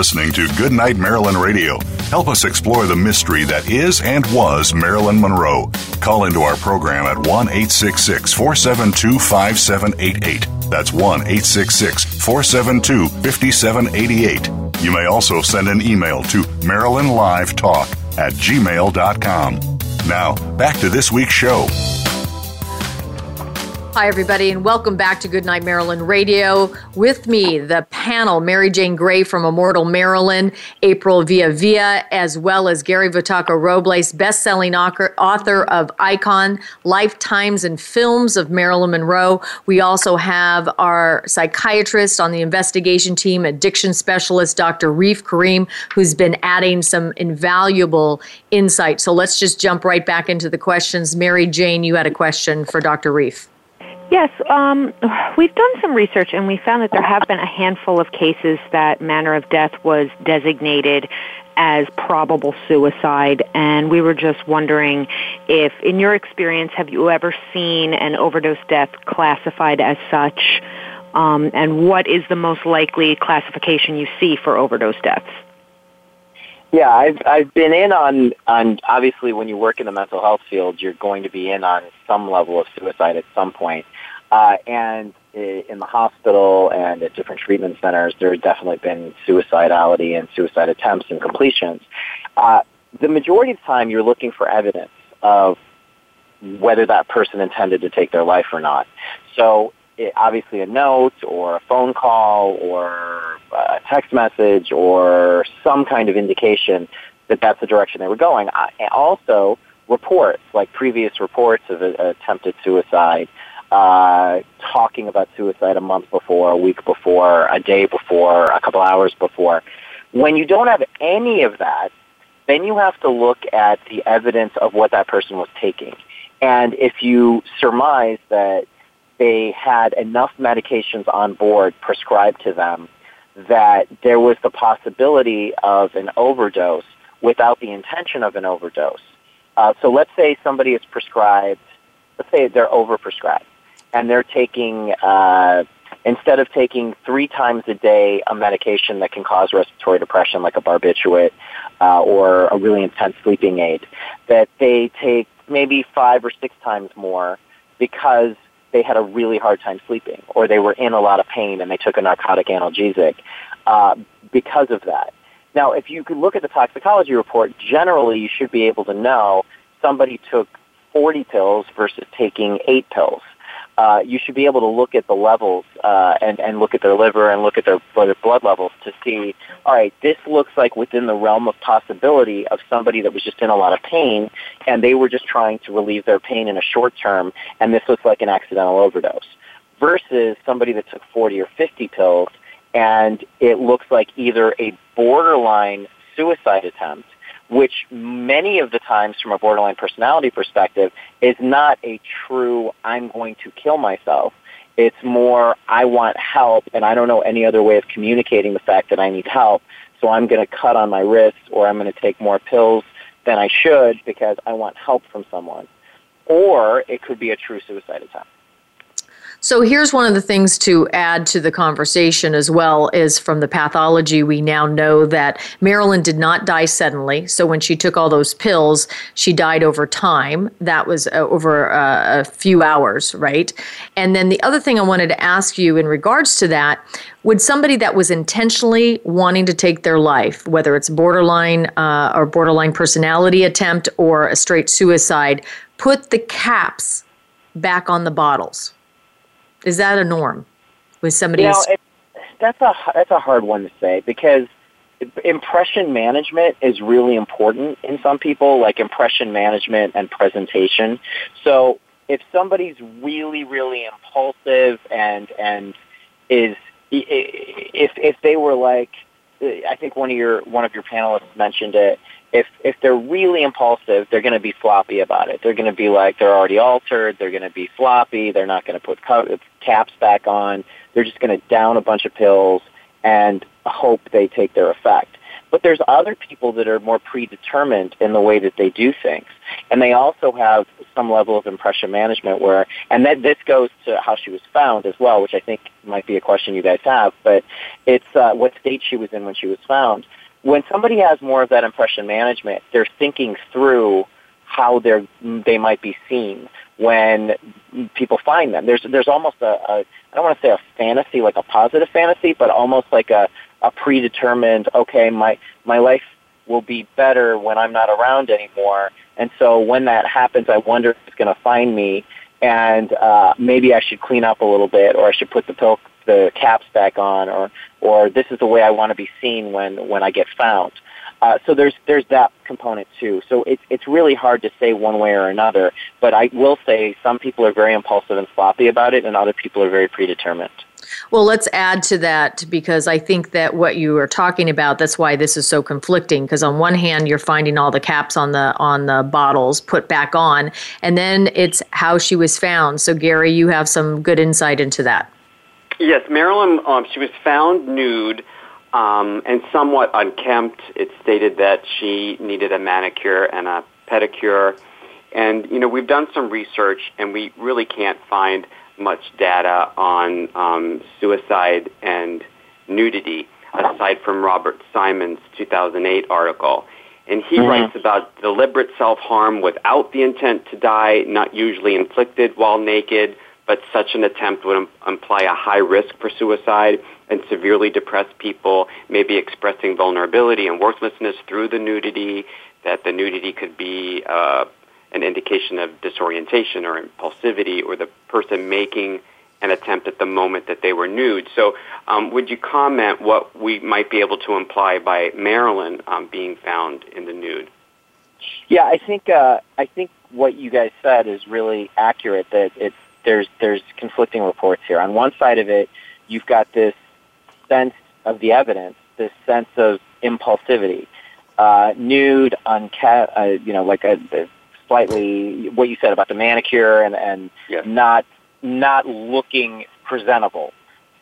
[SPEAKER 2] listening to Goodnight Marilyn Radio. Help us explore the mystery that is and was Marilyn Monroe. Call into our program at 1 866 472 5788. That's 1 866 472 5788. You may also send an email to Talk at gmail.com. Now, back to this week's show.
[SPEAKER 5] Hi, everybody, and welcome back to Goodnight Marilyn Radio. With me, the panel Marijane Gray from Immortal Marilyn, April VeVea, as well as Gary Vitacco Robles, best selling author of Icon, Lifetimes, and Films of Marilyn Monroe. We also have our psychiatrist on the investigation team, addiction specialist, Dr. Reef Karim, who's been adding some invaluable insight. So let's just jump right back into the questions. Marijane, you had a question for Dr. Reef.
[SPEAKER 7] Yes, um, we've done some research and we found that there have been a handful of cases that manner of death was designated as probable suicide and we were just wondering if in your experience have you ever seen an overdose death classified as such um, and what is the most likely classification you see for overdose deaths?
[SPEAKER 6] Yeah, I've I've been in on on obviously when you work in the mental health field, you're going to be in on some level of suicide at some point. Uh, and in the hospital and at different treatment centers, there's definitely been suicidality and suicide attempts and completions. Uh, the majority of the time, you're looking for evidence of whether that person intended to take their life or not. So it, obviously a note or a phone call or a text message or some kind of indication that that's the direction they were going. I, also, reports, like previous reports of a, attempted suicide uh, talking about suicide a month before, a week before, a day before, a couple hours before. When you don't have any of that, then you have to look at the evidence of what that person was taking. And if you surmise that they had enough medications on board prescribed to them that there was the possibility of an overdose without the intention of an overdose. Uh, so let's say somebody is prescribed, let's say they're overprescribed and they're taking uh, instead of taking three times a day a medication that can cause respiratory depression, like a barbiturate uh, or a really intense sleeping aid, that they take maybe five or six times more because they had a really hard time sleeping or they were in a lot of pain and they took a narcotic analgesic uh, because of that. Now, if you could look at the toxicology report, generally you should be able to know somebody took 40 pills versus taking eight pills uh, you should be able to look at the levels uh, and, and look at their liver and look at their, their blood levels to see, all right, this looks like within the realm of possibility of somebody that was just in a lot of pain and they were just trying to relieve their pain in a short term and this looks like an accidental overdose versus somebody that took 40 or 50 pills and it looks like either a borderline suicide attempt which many of the times from a borderline personality perspective is not a true I'm going to kill myself. It's more I want help and I don't know any other way of communicating the fact that I need help, so I'm going to cut on my wrists or I'm going to take more pills than I should because I want help from someone. Or it could be a true suicide attempt.
[SPEAKER 5] So here's one of the things to add to the conversation as well is from the pathology we now know that Marilyn did not die suddenly. So when she took all those pills, she died over time. That was uh, over uh, a few hours, right? And then the other thing I wanted to ask you in regards to that would somebody that was intentionally wanting to take their life, whether it's borderline uh, or borderline personality attempt or a straight suicide, put the caps back on the bottles? Is that a norm with somebody? You know,
[SPEAKER 6] that's a that's a hard one to say because impression management is really important in some people, like impression management and presentation. So if somebody's really really impulsive and and is if if they were like I think one of your one of your panelists mentioned it if if they're really impulsive, they're going to be sloppy about it. They're going to be like they're already altered. They're going to be sloppy. They're not going to put co- caps back on. They're just going to down a bunch of pills and hope they take their effect. But there's other people that are more predetermined in the way that they do things, and they also have some level of impression management. Where and then this goes to how she was found as well, which I think might be a question you guys have. But it's uh, what state she was in when she was found when somebody has more of that impression management, they're thinking through how they're they might be seen when people find them. There's there's almost a a I don't want to say a fantasy like a positive fantasy, but almost like a a predetermined okay my my life will be better when I'm not around anymore. And so when that happens, I wonder if it's going to find me. And uh, maybe I should clean up a little bit, or I should put the pill the caps back on, or or this is the way I want to be seen when when I get found. Uh, so there's there's that component too. So it's it's really hard to say one way or another. But I will say some people are very impulsive and sloppy about it, and other people are very predetermined.
[SPEAKER 5] Well, let's add to that because I think that what you are talking about that's why this is so conflicting because on one hand you're finding all the caps on the on the bottles put back on and then it's how she was found. So Gary, you have some good insight into that.
[SPEAKER 9] Yes, Marilyn, um, she was found nude um, and somewhat unkempt. It stated that she needed a manicure and a pedicure. And, you know, we've done some research and we really can't find much data on um, suicide and nudity aside from Robert Simon's 2008 article. And he mm-hmm. writes about deliberate self harm without the intent to die, not usually inflicted while naked but such an attempt would imply a high risk for suicide, and severely depressed people may be expressing vulnerability and worthlessness through the nudity, that the nudity could be uh, an indication of disorientation or impulsivity, or the person making an attempt at the moment that they were nude. So, um, would you comment what we might be able to imply by Marilyn um, being found in the nude?
[SPEAKER 6] Yeah, I think uh, I think what you guys said is really accurate. That it's there's there's conflicting reports here. On one side of it, you've got this sense of the evidence, this sense of impulsivity, uh, nude, unca- uh, you know, like a, a slightly what you said about the manicure and and not not looking presentable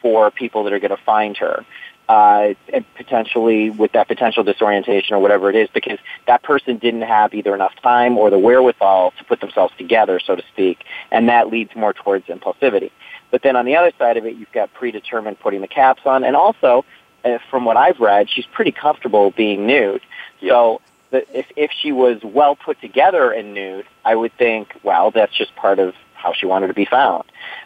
[SPEAKER 6] for people that are going to find her uh, and potentially with that potential disorientation or whatever it is, because that person didn't have either enough time or the wherewithal to put themselves together, so to speak, and that leads more towards impulsivity. But then on the other side of it, you've got predetermined putting the caps on, and also, uh, from what I've read, she's pretty comfortable being nude. So the, if if she was well put together and nude, I would think, well, that's just part of how she wanted to be found.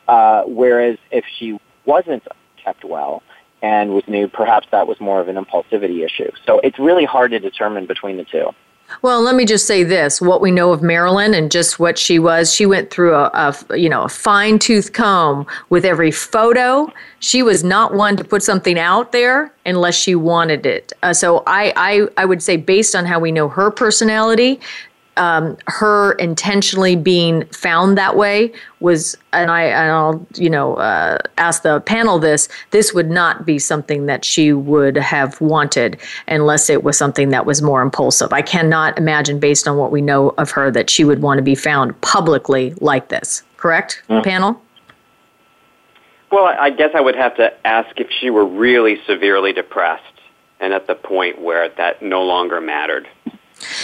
[SPEAKER 6] Uh, whereas if she wasn't kept well, and was new, perhaps that was more of an impulsivity issue. So it's really hard to determine between the two.
[SPEAKER 5] Well, let me just say this: what we know of Marilyn and just what she was, she went through a, a you know a fine tooth comb with every photo. She was not one to put something out there unless she wanted it. Uh, so I, I I would say based on how we know her personality, um, her intentionally being found that way was, and I and I'll you know uh, ask the panel this. This would not be something that she would have wanted unless it was something that was more impulsive. I cannot imagine, based on what we know of her, that she would want to be found publicly like this. Correct, mm. panel.
[SPEAKER 9] Well, I guess I would have to ask if she were really severely depressed and at the point where that no longer mattered.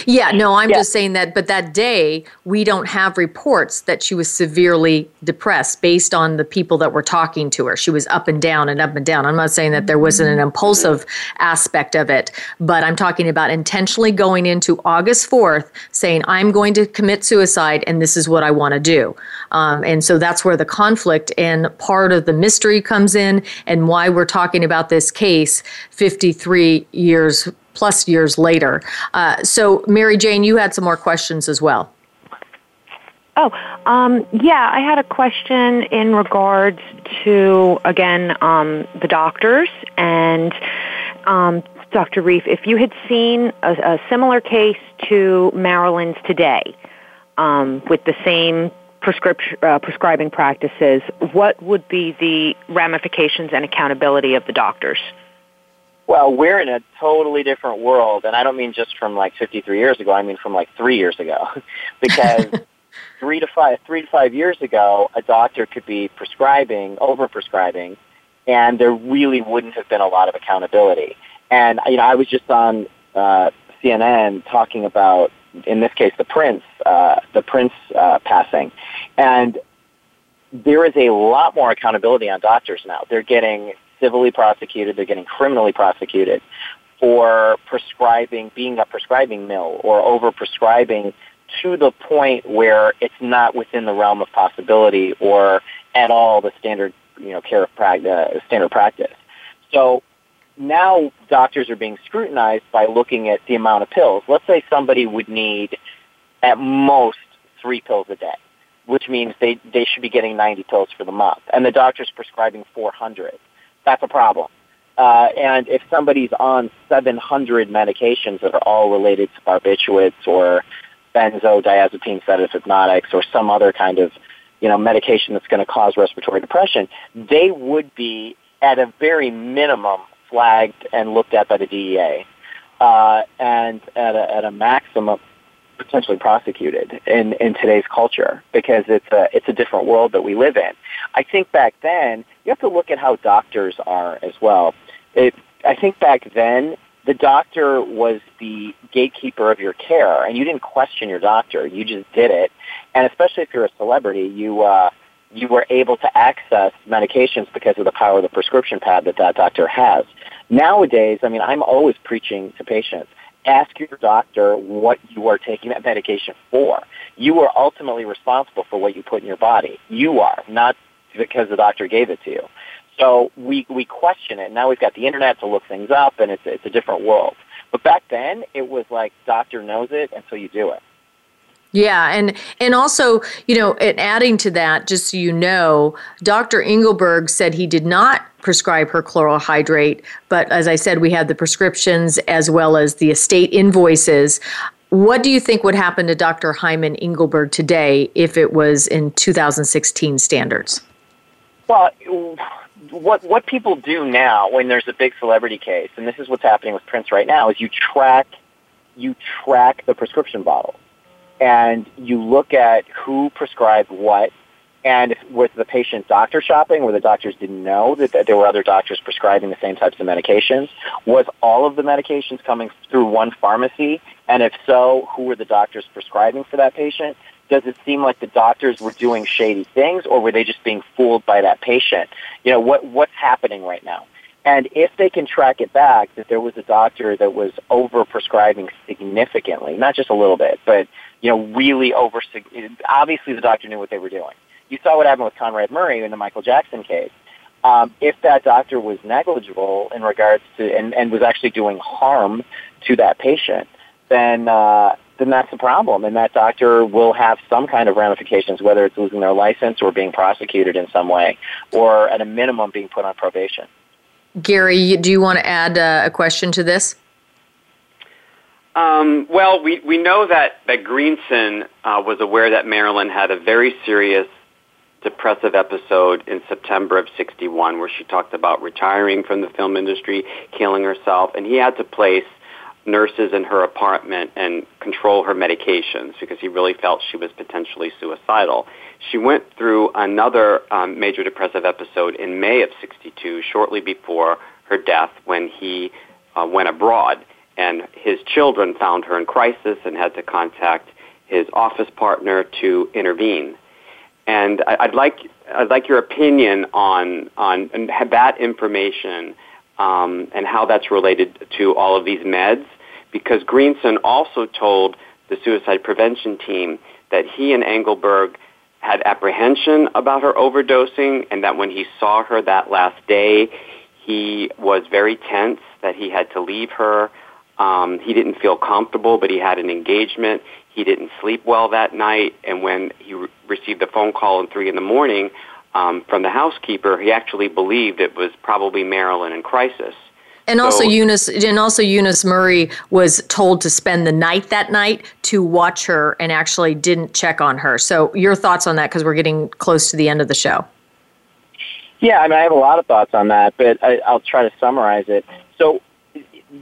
[SPEAKER 5] Yeah, no, I'm yeah. just saying that. But that day, we don't have reports that she was severely depressed based on the people that were talking to her. She was up and down and up and down. I'm not saying that there wasn't an impulsive aspect of it, but I'm talking about intentionally going into August 4th saying, I'm going to commit suicide and this is what I want to do. Um, and so that's where the conflict and part of the mystery comes in and why we're talking about this case 53 years plus years later. Uh, so, Marijane, you had some more questions as well.
[SPEAKER 7] Oh, um, yeah, I had a question in regards to, again, um, the doctors and um, Dr. Reef, if you had seen a, a similar case to Marilyn's today um, with the same uh, prescribing practices, what would be the ramifications and accountability of the doctors?
[SPEAKER 6] Well, we're in a totally different world, and I don't mean just from like 53 years ago. I mean from like three years ago, because three to five three to five years ago, a doctor could be prescribing over prescribing, and there really wouldn't have been a lot of accountability. And you know, I was just on uh, CNN talking about, in this case, the prince, uh, the prince uh, passing, and there is a lot more accountability on doctors now. They're getting civilly prosecuted, they're getting criminally prosecuted for prescribing, being a prescribing mill or over prescribing to the point where it's not within the realm of possibility or at all the standard, you know, care of practice, uh, standard practice. So now doctors are being scrutinized by looking at the amount of pills. Let's say somebody would need at most three pills a day, which means they, they should be getting 90 pills for the month, and the doctor's prescribing 400 that's a problem. Uh, and if somebody's on 700 medications that are all related to barbiturates or benzodiazepine sedative hypnotics or some other kind of you know medication that's going to cause respiratory depression, they would be at a very minimum flagged and looked at by the DEA, uh, and at a, at a maximum potentially prosecuted in, in today's culture because it's a, it's a different world that we live in. I think back then, you have to look at how doctors are as well. It, I think back then, the doctor was the gatekeeper of your care, and you didn't question your doctor. You just did it. And especially if you're a celebrity, you, uh, you were able to access medications because of the power of the prescription pad that that doctor has. Nowadays, I mean, I'm always preaching to patients ask your doctor what you are taking that medication for. You are ultimately responsible for what you put in your body. You are, not because the doctor gave it to you. So we, we question it. Now we've got the internet to look things up and it's, it's a different world. But back then it was like doctor knows it and so you do it.
[SPEAKER 5] Yeah, and and also, you know, and adding to that, just so you know, Dr. Engelberg said he did not prescribe her chloral hydrate, but as I said, we had the prescriptions as well as the estate invoices. What do you think would happen to Dr. Hyman Engelberg today if it was in 2016 standards?
[SPEAKER 6] Well, what what people do now when there's a big celebrity case, and this is what's happening with Prince right now, is you track you track the prescription bottle and you look at who prescribed what, and was the patient doctor shopping where the doctors didn't know that, that there were other doctors prescribing the same types of medications? Was all of the medications coming through one pharmacy? And if so, who were the doctors prescribing for that patient? does it seem like the doctors were doing shady things or were they just being fooled by that patient? You know, what, what's happening right now? And if they can track it back that there was a doctor that was over prescribing significantly, not just a little bit, but you know, really over, obviously the doctor knew what they were doing. You saw what happened with Conrad Murray in the Michael Jackson case. Um, if that doctor was negligible in regards to, and, and was actually doing harm to that patient, then, uh, then that's a problem. And that doctor will have some kind of ramifications, whether it's losing their license or being prosecuted in some way, or at a minimum being put on probation.
[SPEAKER 5] Gary, do you want to add uh, a question to this?
[SPEAKER 9] Um, well, we, we know that, that Greenson uh, was aware that Marilyn had a very serious depressive episode in September of 61 where she talked about retiring from the film industry, killing herself, and he had to place nurses in her apartment and control her medications because he really felt she was potentially suicidal. She went through another um, major depressive episode in May of 62, shortly before her death when he uh, went abroad and his children found her in crisis and had to contact his office partner to intervene. And I'd like I'd like your opinion on on that information um, and how that's related to all of these meds, because Greenson also told the suicide prevention team that he and Engelberg had apprehension about her overdosing, and that when he saw her that last day, he was very tense that he had to leave her um, he didn't feel comfortable, but he had an engagement. He didn't sleep well that night, and when he re- received the phone call at three in the morning um, from the housekeeper, he actually believed it was probably Marilyn in crisis.
[SPEAKER 5] And so, also Eunice, and also Eunice Murray was told to spend the night that night to watch her, and actually didn't check on her. So, your thoughts on that? Because we're getting close to the end of the show.
[SPEAKER 6] Yeah, I mean, I have a lot of thoughts on that, but I, I'll try to summarize it. So,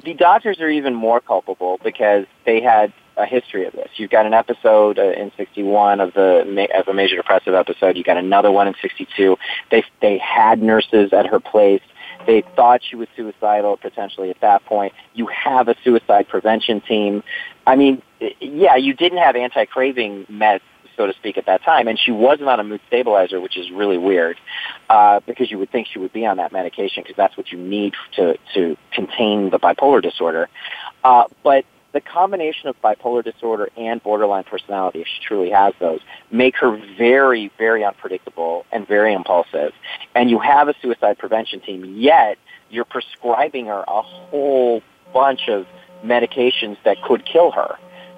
[SPEAKER 6] the doctors are even more culpable because they had a history of this. You've got an episode uh, in '61 of the of a major depressive episode. You got another one in '62. They they had nurses at her place. They thought she was suicidal potentially at that point. You have a suicide prevention team. I mean, yeah, you didn't have anti craving meds so to speak, at that time. And she wasn't on a mood stabilizer, which is really weird, uh, because you would think she would be on that medication because that's what you need to, to contain the bipolar disorder. Uh, but the combination of bipolar disorder and borderline personality, if she truly has those, make her very, very unpredictable and very impulsive. And you have a suicide prevention team, yet you're prescribing her a whole bunch of medications that could kill her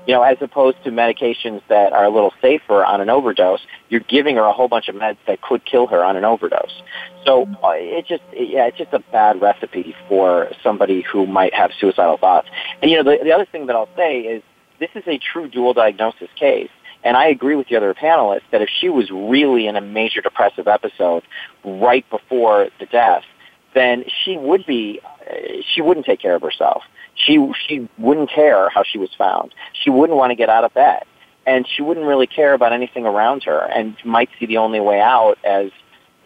[SPEAKER 6] you know, as opposed to medications that are a little safer on an overdose, you're giving her a whole bunch of meds that could kill her on an overdose. So mm-hmm. uh, it just, it, yeah, it's just a bad recipe for somebody who might have suicidal thoughts. And you know, the, the other thing that I'll say is this is a true dual diagnosis case. And I agree with the other panelists that if she was really in a major depressive episode right before the death, then she would be, uh, she wouldn't take care of herself. She she wouldn't care how she was found. She wouldn't want to get out of bed, and she wouldn't really care about anything around her, and might see the only way out as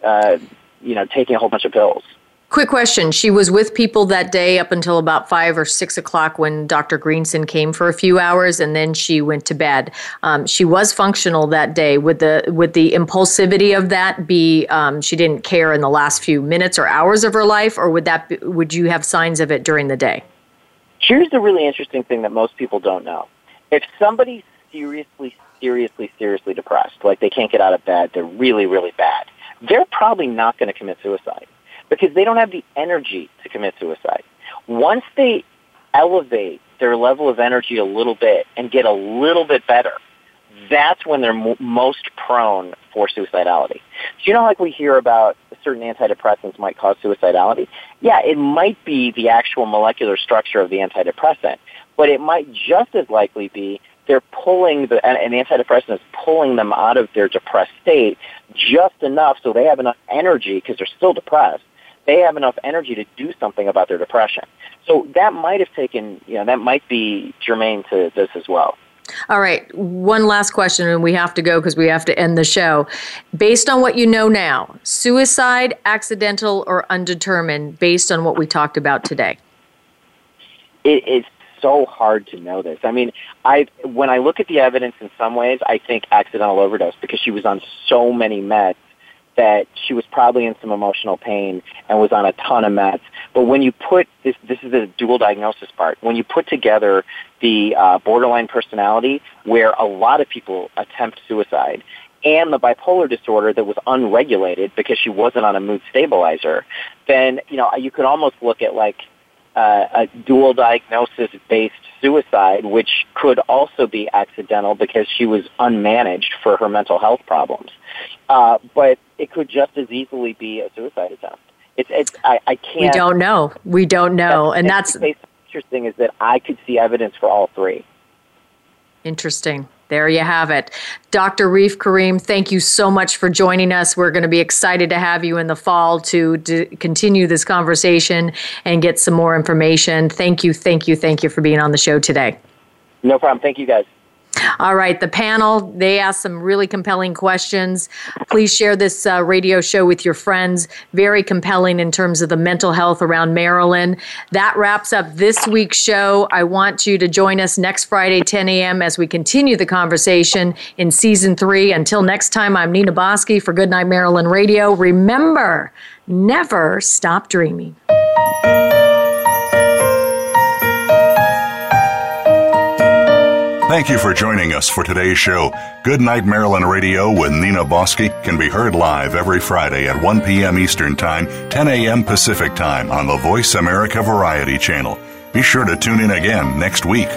[SPEAKER 6] uh, you know taking a whole bunch of pills.
[SPEAKER 5] Quick question. She was with people that day up until about five or six o'clock when Dr. Greenson came for a few hours, and then she went to bed. Um, she was functional that day. Would the with the impulsivity of that be um, she didn't care in the last few minutes or hours of her life, or would that be, would you have signs of it during the day?
[SPEAKER 6] Here's the really interesting thing that most people don't know. If somebody's seriously, seriously, seriously depressed, like they can't get out of bed, they're really, really bad, they're probably not going to commit suicide because they don't have the energy to commit suicide. Once they elevate their level of energy a little bit and get a little bit better, that's when they're m- most prone for suicidality. So you know, like we hear about certain antidepressants might cause suicidality, yeah, it might be the actual molecular structure of the antidepressant, but it might just as likely be they're pulling the an antidepressant is pulling them out of their depressed state just enough so they have enough energy because they're still depressed. They have enough energy to do something about their depression. So that might have taken, you know, that might be germane to this as well.
[SPEAKER 5] All right, one last question, and we have to go because we have to end the show. Based on what you know now, suicide, accidental, or undetermined, based on what we talked about today?
[SPEAKER 6] It is so hard to know this. I mean, I when I look at the evidence in some ways, I think accidental overdose because she was on so many meds that she was probably in some emotional pain and was on a ton of meds. But when you put this, this is the dual diagnosis part. When you put together the uh, borderline personality, where a lot of people attempt suicide, and the bipolar disorder that was unregulated because she wasn't on a mood stabilizer, then you know you could almost look at like uh, a dual diagnosis based suicide, which could also be accidental because she was unmanaged for her mental health problems. Uh, but it could just as easily be a suicide attempt. It's, it's I, I can't. We
[SPEAKER 5] don't know. We don't know, and that's, and that's
[SPEAKER 6] interesting. Is that I could see evidence for all three.
[SPEAKER 5] Interesting. There you have it. Dr. Reef Karim, thank you so much for joining us. We're going to be excited to have you in the fall to, to continue this conversation and get some more information. Thank you, thank you, thank you for being on the show today.
[SPEAKER 6] No problem. Thank you guys.
[SPEAKER 5] All right, the panel, they asked some really compelling questions. Please share this uh, radio show with your friends. Very compelling in terms of the mental health around Marilyn. That wraps up this week's show. I want you to join us next Friday, 10 a.m., as we continue the conversation in season three. Until next time, I'm Nina Boski for Goodnight Marilyn Radio. Remember, never stop dreaming.
[SPEAKER 2] Thank you for joining us for today's show. Good Night Marilyn Radio with Nina Boski can be heard live every Friday at 1 p.m. Eastern Time, 10 a.m. Pacific Time on the Voice America Variety Channel. Be sure to tune in again next week.